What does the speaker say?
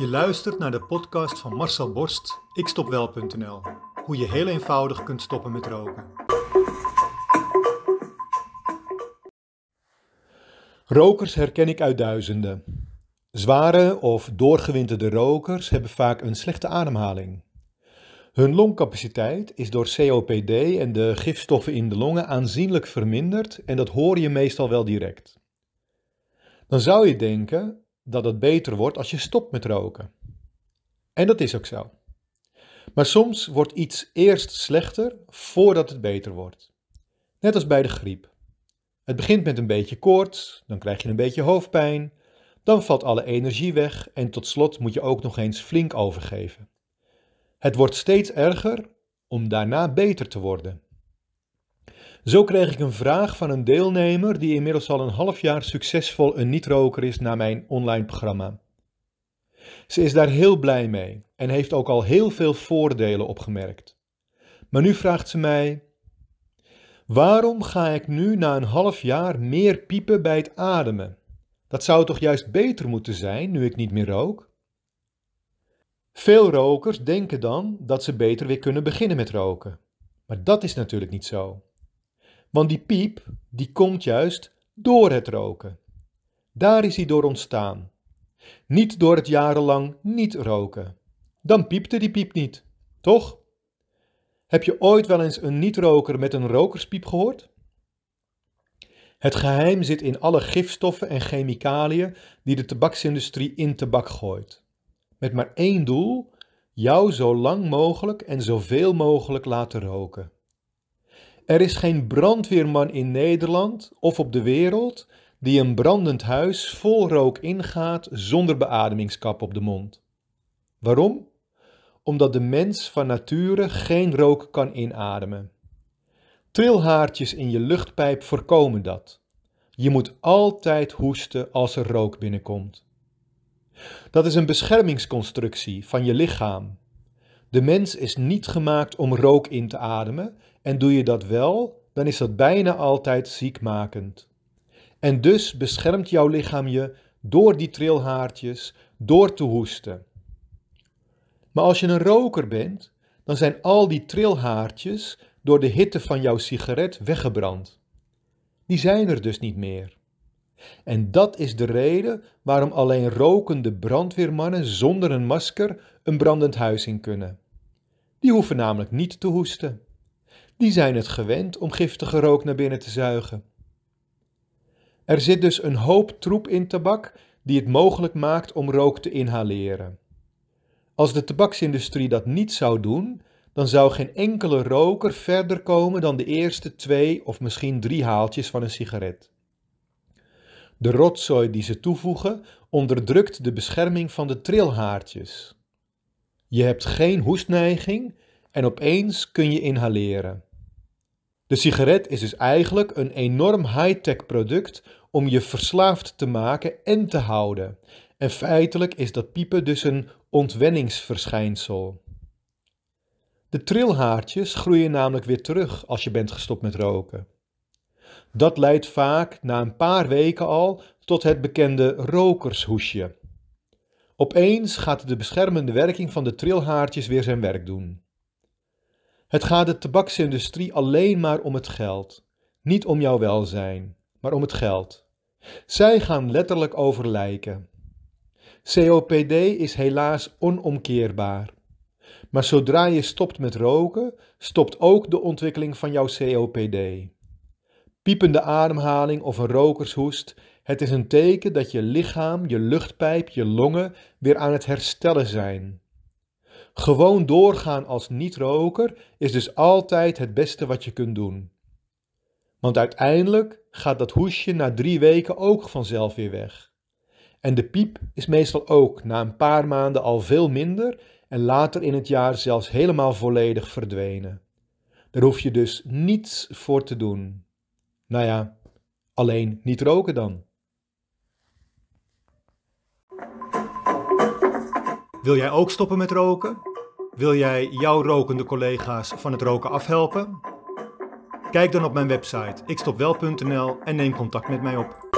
Je luistert naar de podcast van Marcel Borst, ikstopwel.nl. Hoe je heel eenvoudig kunt stoppen met roken. Rokers herken ik uit duizenden. Zware of doorgewinterde rokers hebben vaak een slechte ademhaling. Hun longcapaciteit is door COPD en de gifstoffen in de longen aanzienlijk verminderd en dat hoor je meestal wel direct. Dan zou je denken dat het beter wordt als je stopt met roken. En dat is ook zo. Maar soms wordt iets eerst slechter voordat het beter wordt. Net als bij de griep. Het begint met een beetje koorts, dan krijg je een beetje hoofdpijn, dan valt alle energie weg en tot slot moet je ook nog eens flink overgeven. Het wordt steeds erger om daarna beter te worden. Zo kreeg ik een vraag van een deelnemer die inmiddels al een half jaar succesvol een niet-roker is na mijn online programma. Ze is daar heel blij mee en heeft ook al heel veel voordelen opgemerkt. Maar nu vraagt ze mij: Waarom ga ik nu na een half jaar meer piepen bij het ademen? Dat zou toch juist beter moeten zijn nu ik niet meer rook? Veel rokers denken dan dat ze beter weer kunnen beginnen met roken. Maar dat is natuurlijk niet zo. Want die piep, die komt juist door het roken. Daar is hij door ontstaan. Niet door het jarenlang niet roken. Dan piepte die piep niet, toch? Heb je ooit wel eens een niet-roker met een rokerspiep gehoord? Het geheim zit in alle gifstoffen en chemicaliën die de tabaksindustrie in tabak gooit. Met maar één doel: jou zo lang mogelijk en zoveel mogelijk laten roken. Er is geen brandweerman in Nederland of op de wereld die een brandend huis vol rook ingaat zonder beademingskap op de mond. Waarom? Omdat de mens van nature geen rook kan inademen. Trilhaartjes in je luchtpijp voorkomen dat. Je moet altijd hoesten als er rook binnenkomt. Dat is een beschermingsconstructie van je lichaam. De mens is niet gemaakt om rook in te ademen en doe je dat wel, dan is dat bijna altijd ziekmakend. En dus beschermt jouw lichaam je door die trilhaartjes, door te hoesten. Maar als je een roker bent, dan zijn al die trilhaartjes door de hitte van jouw sigaret weggebrand. Die zijn er dus niet meer. En dat is de reden waarom alleen rokende brandweermannen zonder een masker een brandend huis in kunnen. Die hoeven namelijk niet te hoesten. Die zijn het gewend om giftige rook naar binnen te zuigen. Er zit dus een hoop troep in tabak die het mogelijk maakt om rook te inhaleren. Als de tabaksindustrie dat niet zou doen, dan zou geen enkele roker verder komen dan de eerste twee of misschien drie haaltjes van een sigaret. De rotzooi die ze toevoegen onderdrukt de bescherming van de trilhaartjes. Je hebt geen hoestneiging en opeens kun je inhaleren. De sigaret is dus eigenlijk een enorm high-tech product om je verslaafd te maken en te houden. En feitelijk is dat piepen dus een ontwenningsverschijnsel. De trilhaartjes groeien namelijk weer terug als je bent gestopt met roken. Dat leidt vaak na een paar weken al tot het bekende rokershoesje. Opeens gaat de beschermende werking van de trilhaartjes weer zijn werk doen. Het gaat de tabaksindustrie alleen maar om het geld. Niet om jouw welzijn, maar om het geld. Zij gaan letterlijk over lijken. COPD is helaas onomkeerbaar. Maar zodra je stopt met roken, stopt ook de ontwikkeling van jouw COPD. Piepende ademhaling of een rokershoest, het is een teken dat je lichaam, je luchtpijp, je longen weer aan het herstellen zijn. Gewoon doorgaan als niet-roker is dus altijd het beste wat je kunt doen. Want uiteindelijk gaat dat hoesje na drie weken ook vanzelf weer weg. En de piep is meestal ook na een paar maanden al veel minder en later in het jaar zelfs helemaal volledig verdwenen. Daar hoef je dus niets voor te doen. Nou ja, alleen niet roken dan. Wil jij ook stoppen met roken? Wil jij jouw rokende collega's van het roken afhelpen? Kijk dan op mijn website ikstopwel.nl en neem contact met mij op.